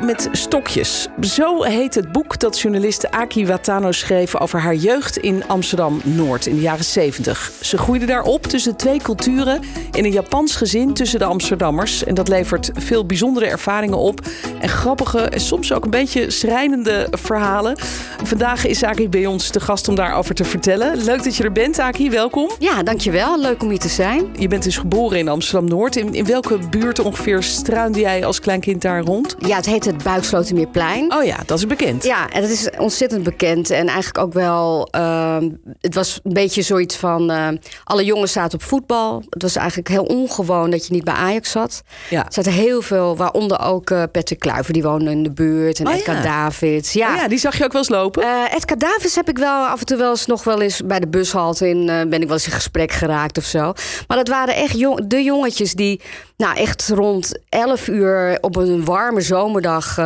Met stokjes. Zo heet het boek dat journaliste Aki Watano schreef over haar jeugd in Amsterdam-Noord in de jaren 70. Ze groeide daar op tussen twee culturen in een Japans gezin tussen de Amsterdammers. En dat levert veel bijzondere ervaringen op en grappige en soms ook een beetje schrijnende verhalen. Vandaag is Aki bij ons te gast om daarover te vertellen. Leuk dat je er bent, Aki. Welkom. Ja, dankjewel. Leuk om hier te zijn. Je bent dus geboren in Amsterdam-Noord. In, in welke buurt ongeveer struinde jij als klein kind daar rond? Ja, het heet het Buikslotermeerplein. Oh ja, dat is bekend. Ja, en dat is ontzettend bekend. En eigenlijk ook wel... Uh, het was een beetje zoiets van... Uh, alle jongens zaten op voetbal. Het was eigenlijk heel ongewoon dat je niet bij Ajax zat. Ja. Er zaten heel veel, waaronder ook uh, Patrick Kluiver. Die woonde in de buurt. En Oh, Edgar ja. Davids. Ja. Oh ja, die zag je ook wel eens lopen? Eh, Edgar Davids heb ik wel af en toe wel eens nog wel eens bij de bushalte in eh, ben ik wel eens in gesprek geraakt of zo. Maar dat waren echt jong, de jongetjes die nou echt rond 11 uur op een warme zomerdag.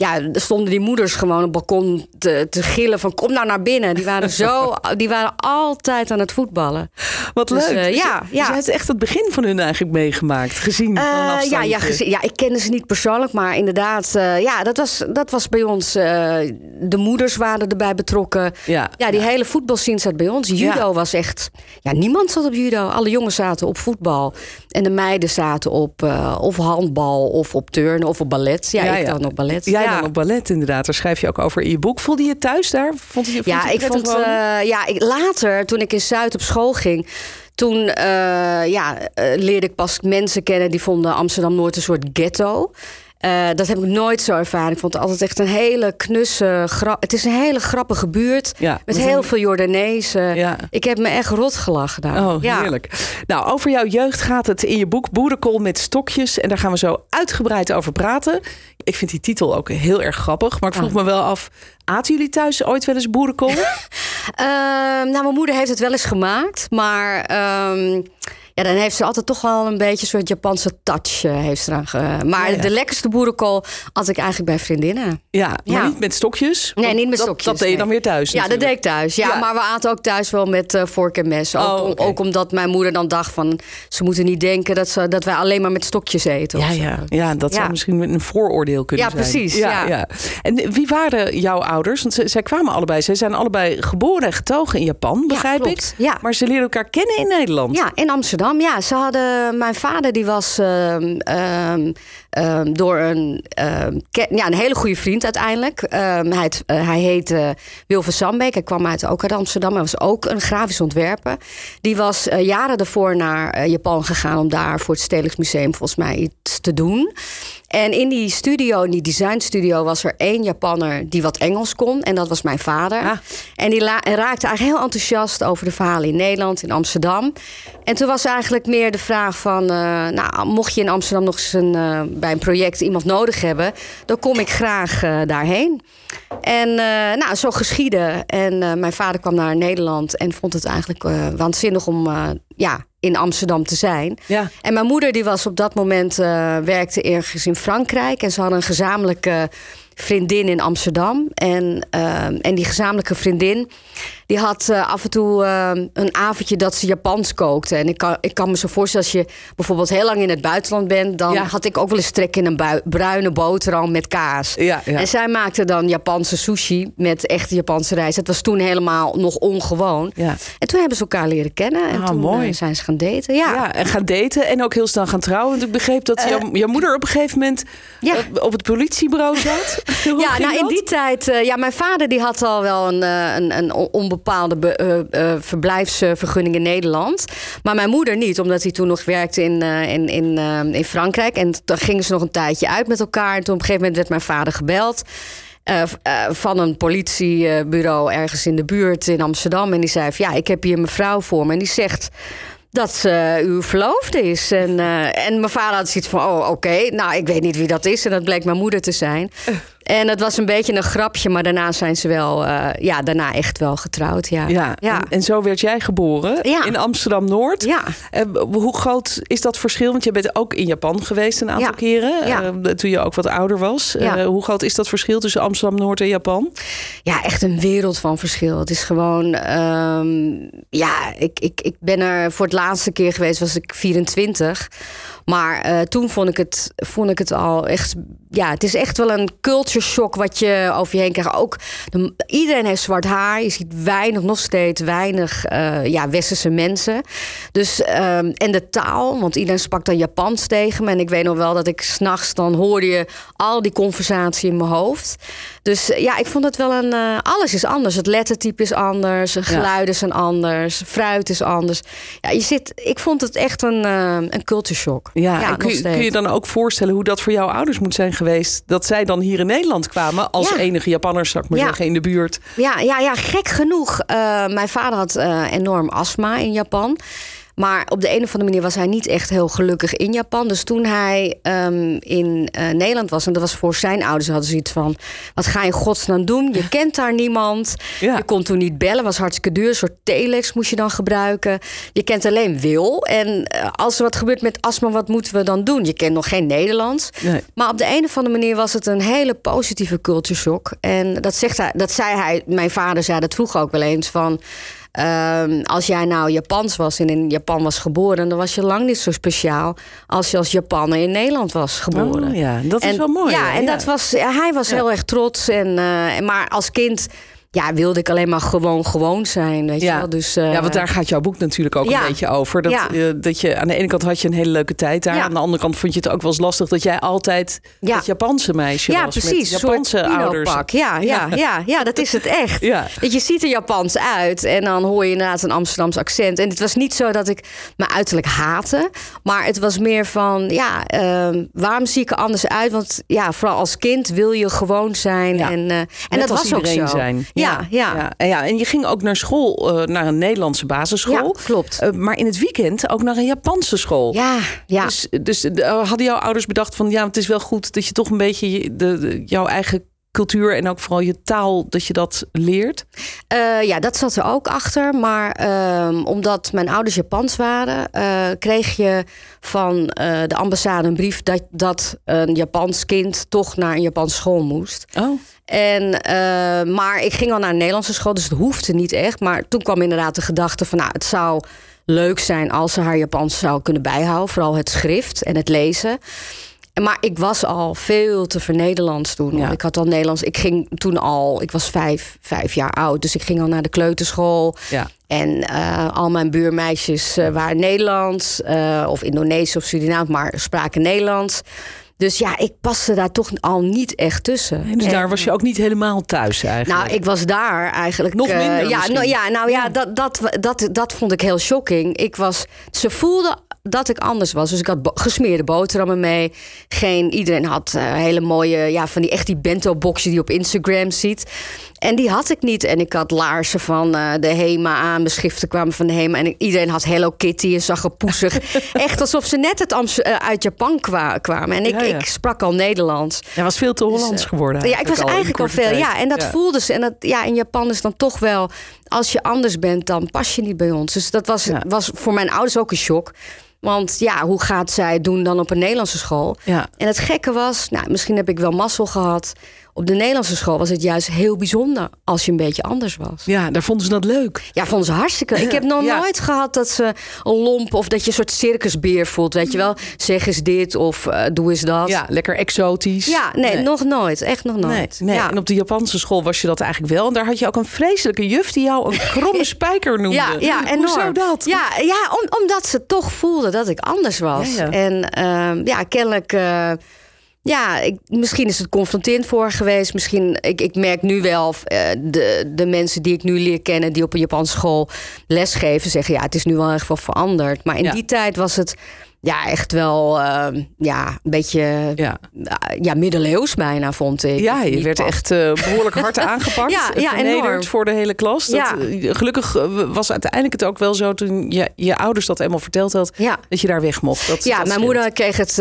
Ja, stonden die moeders gewoon op het balkon te, te gillen van kom nou naar binnen. Die waren zo, die waren altijd aan het voetballen. Wat dus, leuk. eh, Dus ja, ja. Dus je hebt echt het begin van hun eigenlijk meegemaakt, gezien van Eh, ja, ja, geze- ja, ik kende ze niet persoonlijk, maar inderdaad, eh, ja, dat was, dat was bij ons. de moeders waren erbij betrokken. Ja. Ja, die hele voetbalscene zat bij ons. Judo Ja. was echt. Ja, niemand zat op judo. Alle jongens zaten op voetbal. En de meiden zaten op of handbal of op turnen of op ballet. Ja, Ja, ik ja. dan op ballet. Ja. dan op ballet inderdaad, daar schrijf je ook over in je boek. Voelde je je thuis daar? Vond je, vond Ja, ik vond. eh, ja, ik, later, toen ik in Zuid op school ging. Toen eh, ja, eh, leerde ik pas mensen kennen die vonden Amsterdam Noord een soort ghetto. Eh, dat heb ik nooit zo ervaren. Ik vond het altijd echt een hele knusse. gra- Het is een hele grappige buurt. Ja, met heel veel Jordanezen. Ja. Ik heb me echt rot gelachen daar. Oh, ja. heerlijk. Nou, over jouw jeugd gaat het in je boek Boerenkool met stokjes. En daar gaan we zo uitgebreid over praten. Ik vind die titel ook heel erg grappig. Maar ik vroeg Ah. me wel af, aten jullie thuis ooit wel eens boerenkool? Ehm, nou, mijn moeder heeft het wel eens gemaakt. Maar ehm, ja, dan heeft ze altijd toch wel een beetje een soort Japanse touch. eh, heeft ze ge- maar Ja, ja. de lekkerste boerenkool had ik eigenlijk bij vriendinnen. ja, maar Ja. niet met stokjes? Nee, niet met dat, stokjes. Dat deed je nee. dan weer thuis Ja, dat deed ik thuis. Ja, maar we aten ook thuis wel met eh, vork en mes. Ook, Oh, om- oké. ook omdat mijn moeder dan dacht van... ze moeten niet denken dat, ze, dat wij alleen maar met stokjes eten. Ja, ja, ja, dat zou misschien een vooroordeel kunnen Ja, zijn. precies, ja. En wie waren jouw ouders? Want zij kwamen allebei. Zij zijn allebei geboren en getogen in Japan, begrijp ik. Ja. Maar ze leren elkaar kennen in Nederland. Ja, in Amsterdam. Ja, ze hadden. Mijn vader die was ehm, ehm, ehm, door een, ja, een hele goede vriend uiteindelijk. Hij, eh, hij heette Wil van Sambeek. Hij kwam uit, ook uit Amsterdam. Hij was ook een grafisch ontwerper. Die was eh, jaren daarvoor naar eh, Japan gegaan om daar voor het Stedelijk Museum volgens mij iets te doen. En in die studio, in die designstudio, was er één Japanner die wat Engels kon. En dat was mijn vader. Ah. En die raakte eigenlijk heel enthousiast over de verhalen in Nederland, in Amsterdam. En toen was eigenlijk meer de vraag van... eh, nou, mocht je in Amsterdam nog eens een, eh, bij een project iemand nodig hebben... dan kom ik graag eh, daarheen. En nou, zo geschiedde. En mijn vader kwam naar Nederland en vond het eigenlijk waanzinnig om... ja, in Amsterdam te zijn. Ja. En mijn moeder die was op dat moment eh, werkte ergens in Frankrijk. En ze hadden een gezamenlijke vriendin in Amsterdam. En, eh, en die gezamenlijke vriendin die had eh, af en toe eh, een avondje dat ze Japans kookte. En ik kan, ik kan me zo voorstellen als je bijvoorbeeld heel lang in het buitenland bent... dan Ja. had ik ook wel eens trek in een bui- bruine boterham met kaas. Ja, ja. En zij maakte dan Japanse sushi met echte Japanse rijst. Het was toen helemaal nog ongewoon. Ja. En toen hebben ze elkaar leren kennen. En Ah, toen mooi. eh, zijn ze gaan daten. Ja. En gaan daten en ook heel snel gaan trouwen. Want ik begreep dat jouw, jouw moeder op een gegeven moment ja. op, het politiebureau zat. Ja, nou in dat? die tijd, ja, mijn vader die had al wel een, een, een onbepaalde be- eh, eh, verblijfsvergunning in Nederland. Maar mijn moeder niet, omdat hij toen nog werkte in, eh, in, in, in Frankrijk. En dan gingen ze nog een tijdje uit met elkaar. En toen op een gegeven moment werd mijn vader gebeld. van een politiebureau ergens in de buurt in Amsterdam. En die zei: van, Ja, ik heb hier mevrouw voor me. En die zegt dat ze uw verloofde is. En, en mijn vader had zoiets van, oh, oké. Nou, ik weet niet wie dat is. En dat bleek mijn moeder te zijn. En het was een beetje een grapje, maar daarna zijn ze wel, eh, ja, daarna echt wel getrouwd. Ja. Ja, Ja. En, en zo werd jij geboren Ja. in Amsterdam-Noord. Ja. Eh, hoe groot is dat verschil? Want je bent ook in Japan geweest een aantal Ja. keren. Ja. eh, toen je ook wat ouder was. Ja. Hoe groot is dat verschil tussen Amsterdam-Noord en Japan? Ja, echt een wereld van verschil. Het is gewoon, ehm, ja, ik, ik, ik ben er voor het laatste keer geweest, was ik 24. Maar eh, toen vond ik, het, vond ik het al echt, ja, het is echt wel een culture shock wat je over je heen krijgt. Ook, de- iedereen heeft zwart haar. Je ziet weinig, nog steeds weinig, eh, ja, westerse mensen. Dus, ehm, en de taal, want iedereen sprak dan Japans tegen me. En ik weet nog wel dat ik s'nachts, dan hoorde je al die conversatie in mijn hoofd. Dus eh, ja, ik vond het wel een. eh, alles is anders. Het lettertype is anders. De geluiden zijn anders. Fruit is anders. Ja, je zit. Ik vond het echt een, eh, een culture shock. Ja, en nog kun, je- kun je dan ook voorstellen hoe dat voor jouw ouders moet zijn geweest? Dat zij dan hier in Nederland kwamen als Ja. enige Japanners, zou ik maar Ja. zeggen, in de buurt. Ja, ja, ja gek genoeg. mijn vader had enorm astma in Japan. Maar op de een of andere manier was hij niet echt heel gelukkig in Japan. Dus toen hij ehm, in eh, Nederland was, en dat was voor zijn ouders, hadden ze iets van: wat ga je in godsnaam doen? Je kent daar niemand. Ja. Je kon toen niet bellen, was hartstikke duur. Een soort telex moest je dan gebruiken. Je kent alleen Wil. En eh, als er wat gebeurt met astma, wat moeten we dan doen? Je kent nog geen Nederlands. Nee. Maar op de een of andere manier was het een hele positieve culture shock. En dat, zegt hij, dat zei hij, mijn vader zei dat vroeger ook wel eens van. Ehm, als jij nou Japans was en in Japan was geboren, dan was je lang niet zo speciaal als je als Japanner in Nederland was geboren. Oh, ja, dat is wel mooi. Ja, en ja. dat was, hij was heel erg trots. En, eh, maar als kind ja, wilde ik alleen maar gewoon gewoon zijn. Weet je Ja. wel? Dus, eh, ja, want daar gaat jouw boek natuurlijk ook Ja. een beetje over. Dat, Ja. eh, dat je aan de ene kant had je een hele leuke tijd daar. Aan de andere kant vond je het ook wel eens lastig dat jij altijd het Japanse meisje ja, was. precies. Met Japanse ouders. Ja, ja, ja. Ja, dat is het echt. Ja. Dat je ziet er Japans uit en dan hoor je inderdaad een Amsterdams accent. En het was niet zo dat ik me uiterlijk haatte. Maar het was meer van, ja, ehm, waarom zie ik er anders uit? Want ja, vooral als kind wil je gewoon zijn. En, eh, en Net dat was ook zo. zijn. Ja, ja. ja. En ja, en je ging ook naar school, eh, naar een Nederlandse basisschool. Ja, klopt. Eh, maar in het weekend ook naar een Japanse school. Ja, ja. Dus, dus eh, hadden jouw ouders bedacht van ja, het is wel goed dat je toch een beetje je- de, de- jouw eigen cultuur en ook vooral je taal, dat je dat leert? Eh, ja, dat zat er ook achter. Maar ehm, omdat mijn ouders Japans waren, eh, kreeg je van eh, de ambassade een brief dat, dat een Japans kind toch naar een Japanse school moest. Oh. En, maar ik ging al naar een Nederlandse school, dus het hoefde niet echt. Maar toen kwam inderdaad de gedachte van, nou, het zou leuk zijn als ze haar Japans zou kunnen bijhouden. Vooral het schrift en het lezen. Maar ik was al veel te vernederlands toen. Ja. Ik had al Nederlands. Ik ging toen al, ik was vijf, vijf jaar oud. Dus ik ging al naar de kleuterschool. Ja. En eh, al mijn buurmeisjes eh, waren Nederlands. eh, of Indonesisch of Surinaams, maar spraken Nederlands. Dus ja, ik paste daar toch al niet echt tussen. En dus En- daar was je ook niet helemaal thuis eigenlijk. nou, ik was daar eigenlijk Nog eh, minder ja, misschien. nou, ja, nou ja, dat, dat, dat, dat vond ik heel shocking. Ik was, ze voelden dat ik anders was. Dus ik had gesmeerde boterhammen mee. Geen, iedereen had eh, hele mooie, ja, van die echt die bento-boxen die je op Instagram ziet. En die had ik niet. En ik had laarzen van eh, de HEMA aan. Beschriften kwamen van de HEMA. En ik- iedereen had Hello Kitty en zag er poezig. echt alsof ze net het Amst- eh, uit Japan kwa- kwamen. En ik, Ja, ja. ik sprak al Nederlands. Jij was veel te Hollands geworden. Ja, ik was eigenlijk al veel. tijd. Ja, en dat voelde ze. En dat, ja, in Japan is dan toch wel. Als je anders bent, dan pas je niet bij ons. Dus dat was, was voor mijn ouders ook een shock. Want ja, hoe gaat zij het doen dan op een Nederlandse school? Ja. En het gekke was, nou, misschien heb ik wel mazzel gehad. Op de Nederlandse school was het juist heel bijzonder als je een beetje anders was. Ja, daar vonden ze dat leuk. Ja, vonden ze hartstikke. Ik heb nog Ja. nooit gehad dat ze een lomp of dat je een soort circusbeer voelt. Weet je wel? Zeg eens dit of eh, doe eens dat. Ja, lekker exotisch. Ja, nee, nog nooit. Echt nog nooit. nee. Ja. En op de Japanse school was je dat eigenlijk wel. En daar had je ook een vreselijke juf die jou een kromme spijker noemde. Ja, ja enorm. Hoezo dat? Ja, ja om, omdat ze toch voelden dat ik anders was. Ja. En ehm, ja, kennelijk... eh, ja, ik, misschien is het confronterend voor geweest. Misschien, ik, ik merk nu wel, eh, de, de mensen die ik nu leer kennen... die op een Japanse school lesgeven, zeggen... ja, het is nu wel echt wel veranderd. Maar in Ja. die tijd was het ja, echt wel ehm, ja, een beetje Ja, eh, ja, middeleeuws bijna, vond ik. ja je werd echt eh, behoorlijk hard aangepakt. Ja, en ja, enorm. voor de hele klas. Dat, Ja. eh, Gelukkig was uiteindelijk het ook wel zo toen je, je ouders dat eenmaal verteld had, Ja. dat je daar weg mocht. Dat, Ja, dat mijn moeder kreeg het.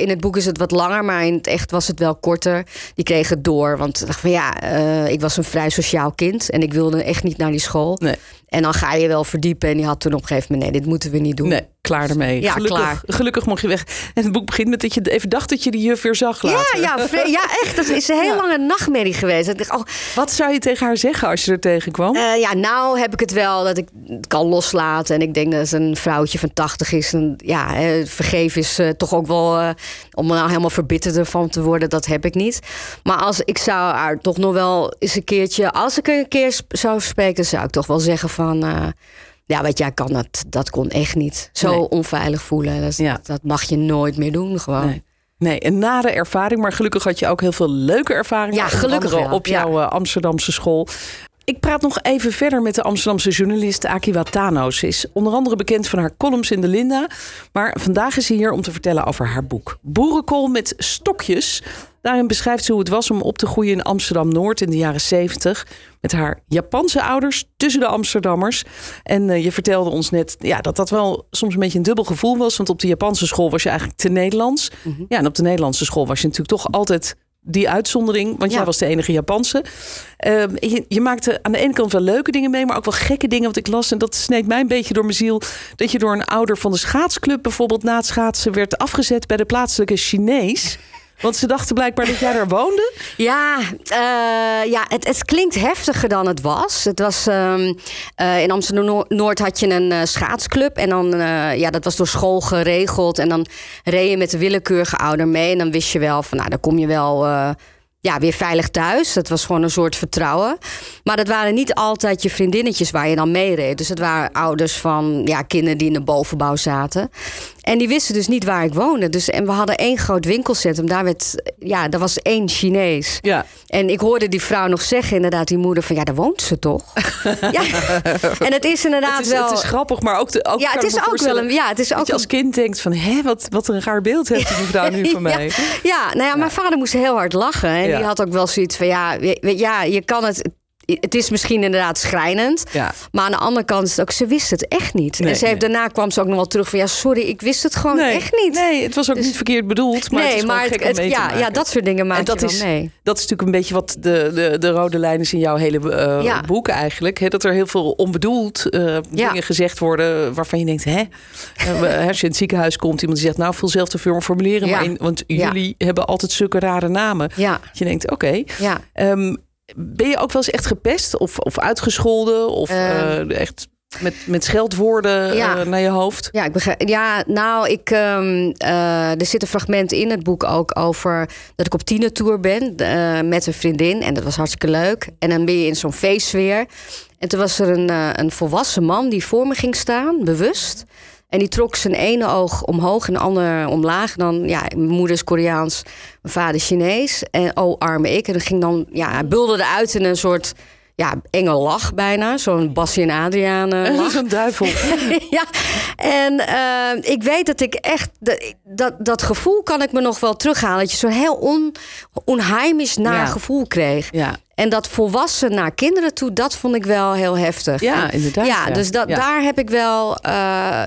in het boek is het wat langer, maar in het echt was het wel korter. Die kreeg het door. Want ik dacht van ja, ik was een vrij sociaal kind en ik wilde echt niet naar die school. Nee. En dan ga je wel verdiepen. En die had toen op een gegeven moment: nee, dit moeten we niet doen. Nee, klaar ermee. Ja, gelukkig, klaar. gelukkig mocht je weg. En het boek begint met dat je even dacht dat je de juf weer zag later. Ja, ja, ja, echt. Dat is een hele Ja. lange nachtmerrie geweest. Ik dacht, oh, Wat zou je tegen haar zeggen als je er tegenkwam? Eh, ja, nou heb ik het wel dat ik het kan loslaten. En ik denk dat een vrouwtje van 80 is. En ja, eh, vergeven is eh, toch ook wel. om er nou helemaal verbitterd van te worden, dat heb ik niet. Maar als ik zou haar toch nog wel eens een keertje. Als ik een keer zou spreken, zou ik toch wel zeggen van. Ja, weet jij, kan dat, dat kon echt niet. Zo Nee. onveilig voelen. Dat, Ja. dat mag je nooit meer doen, gewoon. Nee. Nee, een nare ervaring. Maar gelukkig had je ook heel veel leuke ervaringen. Ja, gelukkig wel, Op jouw eh, Amsterdamse school. Ik praat nog even verder met de Amsterdamse journalist Akiwa Thanos. Ze is onder andere bekend van haar columns in de Linda. Maar vandaag is ze hier om te vertellen over haar boek. Boerenkool met stokjes. Daarin beschrijft ze hoe het was om op te groeien in Amsterdam-Noord in de jaren 70. Met haar Japanse ouders tussen de Amsterdammers. En eh, je vertelde ons net ja, dat dat wel soms een beetje een dubbel gevoel was. Want op de Japanse school was je eigenlijk te Nederlands. Ja, en op de Nederlandse school was je natuurlijk toch altijd die uitzondering. Want Ja. jij was de enige Japanse. Ehm, je, je maakte aan de ene kant wel leuke dingen mee, maar ook wel gekke dingen. Want ik las, en dat sneed mij een beetje door mijn ziel... dat je door een ouder van de schaatsclub bijvoorbeeld na het schaatsen... werd afgezet bij de plaatselijke Chinees... Want ze dachten blijkbaar dat jij daar woonde. Ja, eh, ja het, het klinkt heftiger dan het was. Het was ehm, eh, in Amsterdam-Noord had je een eh, schaatsclub. En dan, ja, dat was door school geregeld. En dan reed je met de willekeurige ouder mee. En dan wist je wel van, nou, dan kom je wel... ja, weer veilig thuis. Dat was gewoon een soort vertrouwen. Maar dat waren niet altijd je vriendinnetjes waar je dan mee reed. Dus het waren ouders van ja, kinderen die in de bovenbouw zaten. En die wisten dus niet waar ik woonde. Dus, en we hadden één groot winkelcentrum. Daar, werd, ja, daar was één Chinees. Ja. En ik hoorde die vrouw nog zeggen, inderdaad, die moeder van ja, daar woont ze toch? ja. En het is inderdaad Het is, wel. het is grappig, maar ook, de, ook ja, het is ook wel een. Ja, het is dat ook je als kind denkt van... hé, wat, wat een raar beeld heeft die mevrouw nu van mij. Ja, ja, nou ja, mijn vader moest heel hard lachen. En die had ook wel zoiets van, ja, ja, je kan het... Het is misschien inderdaad schrijnend. Ja. Maar aan de andere kant is het ook, ze wist het echt niet. Nee, en ze heeft, nee. daarna kwam ze ook nog wel terug van, ja, sorry, ik wist het gewoon Nee, echt niet. Nee, het was ook niet verkeerd bedoeld. Maar het is maar het, te ja, ja, dat soort dingen maak En dat je is, mee. dat is natuurlijk een beetje wat de, de, de rode lijn is in jouw hele Ja. boek eigenlijk. Hè, dat er heel veel onbedoeld eh, dingen gezegd worden waarvan je denkt... Hè, Eh, als je in het ziekenhuis komt, iemand die zegt... nou, veel zelfde formuleren, Ja. maar in, want jullie hebben altijd zulke rare namen. Ja, Dat je denkt, oké. ja. Ehm, ben je ook wel eens echt gepest of, of uitgescholden? Of Ehm. eh, echt met, met scheldwoorden Ja. eh, naar je hoofd? Ja, ik begrijp. Ja, nou, ik, ehm, eh, er zit een fragment in het boek ook over dat ik op tienertour ben met een vriendin. En dat was hartstikke leuk. En dan ben je in zo'n feestsfeer. En toen was er een, een volwassen man die voor me ging staan, bewust. En die trok zijn ene oog omhoog en de andere omlaag. En dan, ja, mijn moeder is Koreaans, mijn vader Chinees. En oh, arme ik. En dan ging dan, ja, hij bulderde uit in een soort, ja, enge lach bijna. Zo'n Bassie en Adriaan eh, lach. Zo'n duivel. ja, en eh, ik weet dat ik echt... Dat, dat, gevoel kan ik me nog wel terughalen. Dat je zo'n heel on, onheimisch Ja. gevoel kreeg. Ja. En dat volwassen naar kinderen toe, dat vond ik wel heel heftig. Ja, inderdaad, Ja, ja. dus dat, Ja. daar heb ik wel... eh,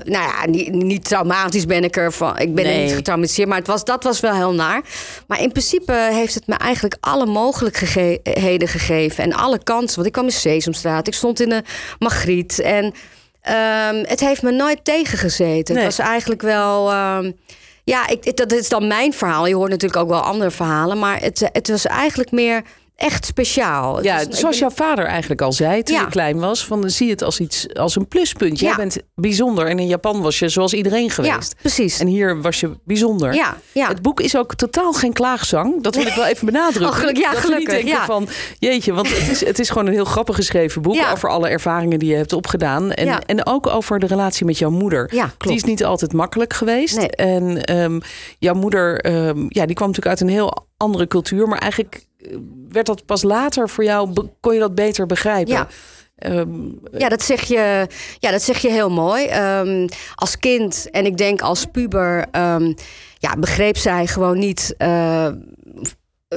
nou ja, niet, niet traumatisch ben ik ervan. Ik ben er niet getraumatiseerd, maar het was, dat was wel heel naar. Maar in principe heeft het me eigenlijk alle mogelijkheden gegeven. En alle kansen. Want ik kwam in Sesamstraat, ik stond in de Magriet. En ehm, het heeft me nooit tegengezeten. Nee. Het was eigenlijk wel... ehm, ja, ik, dat is dan mijn verhaal. Je hoort natuurlijk ook wel andere verhalen. Maar het, het was eigenlijk meer echt speciaal. Ja, zoals ben- jouw vader eigenlijk al zei toen Ja. je klein was. Van, dan zie je het als iets als een pluspunt. Jij Ja. bent bijzonder. En in Japan was je zoals iedereen geweest. Ja, precies. En hier was je bijzonder. Ja, ja. Het boek is ook totaal geen klaagzang. Dat wil ik wel even benadrukken. Oh, geluk- ja, dat niet gelukkig, denken ja. van, jeetje, want het is, het is gewoon een heel grappig geschreven boek. Over alle ervaringen die je hebt opgedaan. En, en ook over de relatie met jouw moeder. Ja, klopt. Die is niet altijd makkelijk geweest. Nee. En ehm, jouw moeder, ehm, ja, die kwam natuurlijk uit een heel andere cultuur. Maar eigenlijk eh, werd dat pas later voor jou, kon je dat beter begrijpen. Ja. Ehm, ja, dat zeg je, ja, dat zeg je heel mooi. Ehm, als kind en ik denk als puber um, ja, begreep zij gewoon niet. Uh,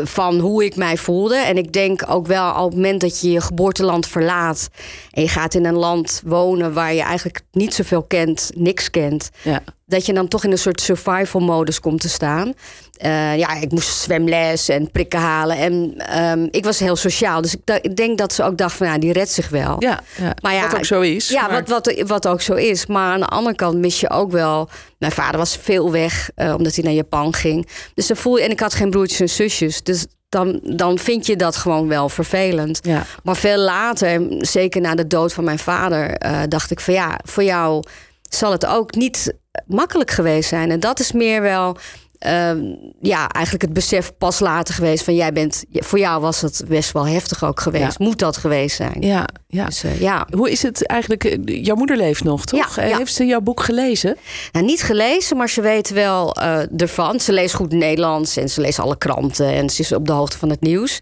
van hoe ik mij voelde. En ik denk ook wel op het moment dat je je geboorteland verlaat en je gaat in een land wonen waar je eigenlijk niet zoveel kent, niks kent, ja. dat je dan toch in een soort survival modus komt te staan. Uh, ja, ik moest zwemles en prikken halen. En um, ik was heel sociaal. Dus ik, ik, denk dat ze ook dacht van ja, die redt zich wel. Ja, ja. Maar ja wat ook zo is. Ja, wat, wat, wat ook zo is. Maar aan de andere kant mis je ook wel. Mijn vader was veel weg, uh, omdat hij naar Japan ging. Dus dan voel je. En ik had geen broertjes en zusjes. Dus dan, dan vind je dat gewoon wel vervelend. Ja. Maar veel later, zeker na de dood van mijn vader, uh, dacht ik van ja, voor jou zal het ook niet makkelijk geweest zijn. En dat is meer wel Ehm, ja, eigenlijk het besef pas later geweest van jij bent, voor jou was het best wel heftig ook geweest. Moet dat geweest zijn? Ja, ja. Dus, uh, ja. Hoe is het eigenlijk? Eh, jouw moeder leeft nog, toch? Ja, Heeft ze jouw boek gelezen? Nou, niet gelezen, maar ze weet wel uh, ervan. Ze leest goed Nederlands en ze leest alle kranten en ze is op de hoogte van het nieuws.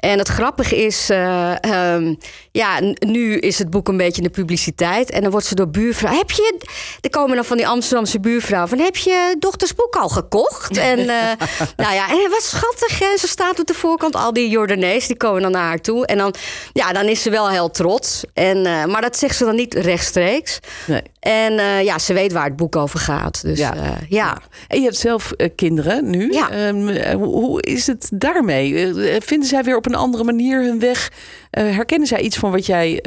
En het grappige is, uh, um, ja, nu is het boek een beetje in de publiciteit. En dan wordt ze door buurvrouw. Heb je. Er komen dan van die Amsterdamse buurvrouw van. Heb je dochters boek al gekocht? En uh, nou ja, en wat schattig. En ze staat op de voorkant. Al die Jordanees die komen dan naar haar toe. En dan, ja, dan is ze wel heel trots. En, uh, maar dat zegt ze dan niet rechtstreeks. Nee. En uh, ja, ze weet waar het boek over gaat. Dus ja. ja. En je hebt zelf kinderen nu. Ja. Um, hoe is het daarmee? vinden zij weer op een andere manier hun weg? herkennen zij iets van wat jij,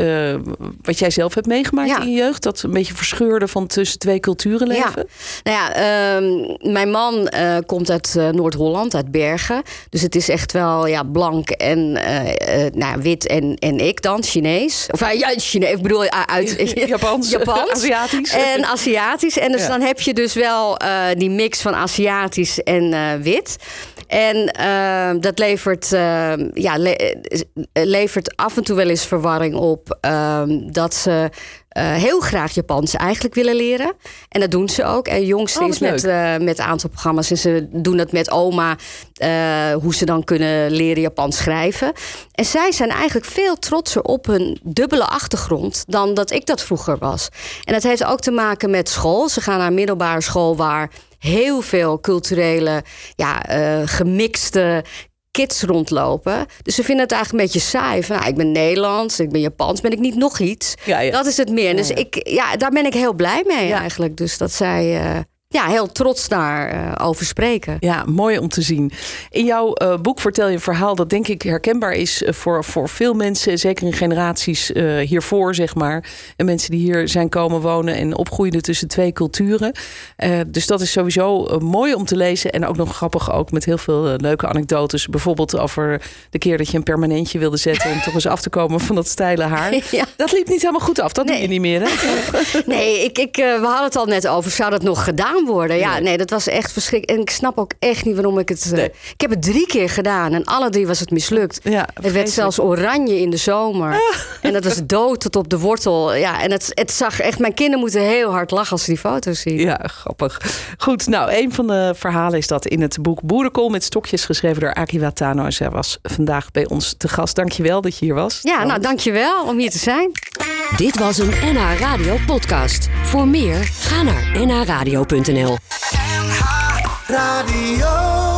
wat jij zelf hebt meegemaakt in je jeugd? Dat een beetje verscheurde van tussen twee culturen leven? Ja. Nou ja, uh, mijn man komt uit Noord-Holland, uit Bergen. Dus het is echt wel ja, blank en nou, wit en, en ik dan, Chinees. Of ja, Chinees, ik bedoel uit Japans, Japans. Aziatisch. En Aziatisch. En dus ja. dan heb je dus wel die mix van Aziatisch en wit. En uh, dat levert, uh, ja, le levert af en toe wel eens verwarring op. Uh, dat ze uh, heel graag Japans eigenlijk willen leren. En dat doen ze ook. En jongste oh, is met, uh, met een aantal programma's. En ze doen het met oma. Hoe ze dan kunnen leren Japans schrijven. En zij zijn eigenlijk veel trotser op hun dubbele achtergrond. dan dat ik dat vroeger was. En dat heeft ook te maken met school. Ze gaan naar een middelbare school waar heel veel culturele, ja, uh, gemixte kids rondlopen. Dus ze vinden het eigenlijk een beetje saai. Van, nou, ik ben Nederlands, ik ben Japans, ben ik niet nog iets? Ja, ja. Dat is het meer. Dus ik, ja, daar ben ik heel blij mee eigenlijk. Dus dat zij... Uh, ja, heel trots daarover uh, over spreken. Ja, mooi om te zien. In jouw uh, boek vertel je een verhaal dat denk ik herkenbaar is uh, voor, voor veel mensen, zeker in generaties hiervoor, zeg maar. En mensen die hier zijn komen wonen en opgroeiden tussen twee culturen. dus dat is sowieso mooi om te lezen en ook nog grappig, ook met heel veel leuke anekdotes. Bijvoorbeeld over de keer dat je een permanentje wilde zetten om toch eens af te komen van dat steile haar. Ja. Dat liep niet helemaal goed af, dat nee. doe je niet meer, hè? nee, ik, ik, we hadden het al net over, zou dat nog gedaan worden. Ja, nee, dat was echt verschrikkelijk. En ik snap ook echt niet waarom ik het. Uh, ik heb het drie keer gedaan en alle drie was het mislukt. Ja, het werd zelfs oranje in de zomer. Ah. En dat was dood tot op de wortel. Ja, en het, het zag echt. Mijn kinderen moeten heel hard lachen als ze die foto's zien. Ja, grappig. Goed, nou, een van de verhalen is dat in het boek Boerenkool met stokjes geschreven door Aki Watano. En zij was vandaag bij ons te gast. Dankjewel dat je hier was. Ja, nou, dankjewel om hier te zijn. Dit was een NH Radio podcast. Voor meer, ga naar nhradio.nl NH Radio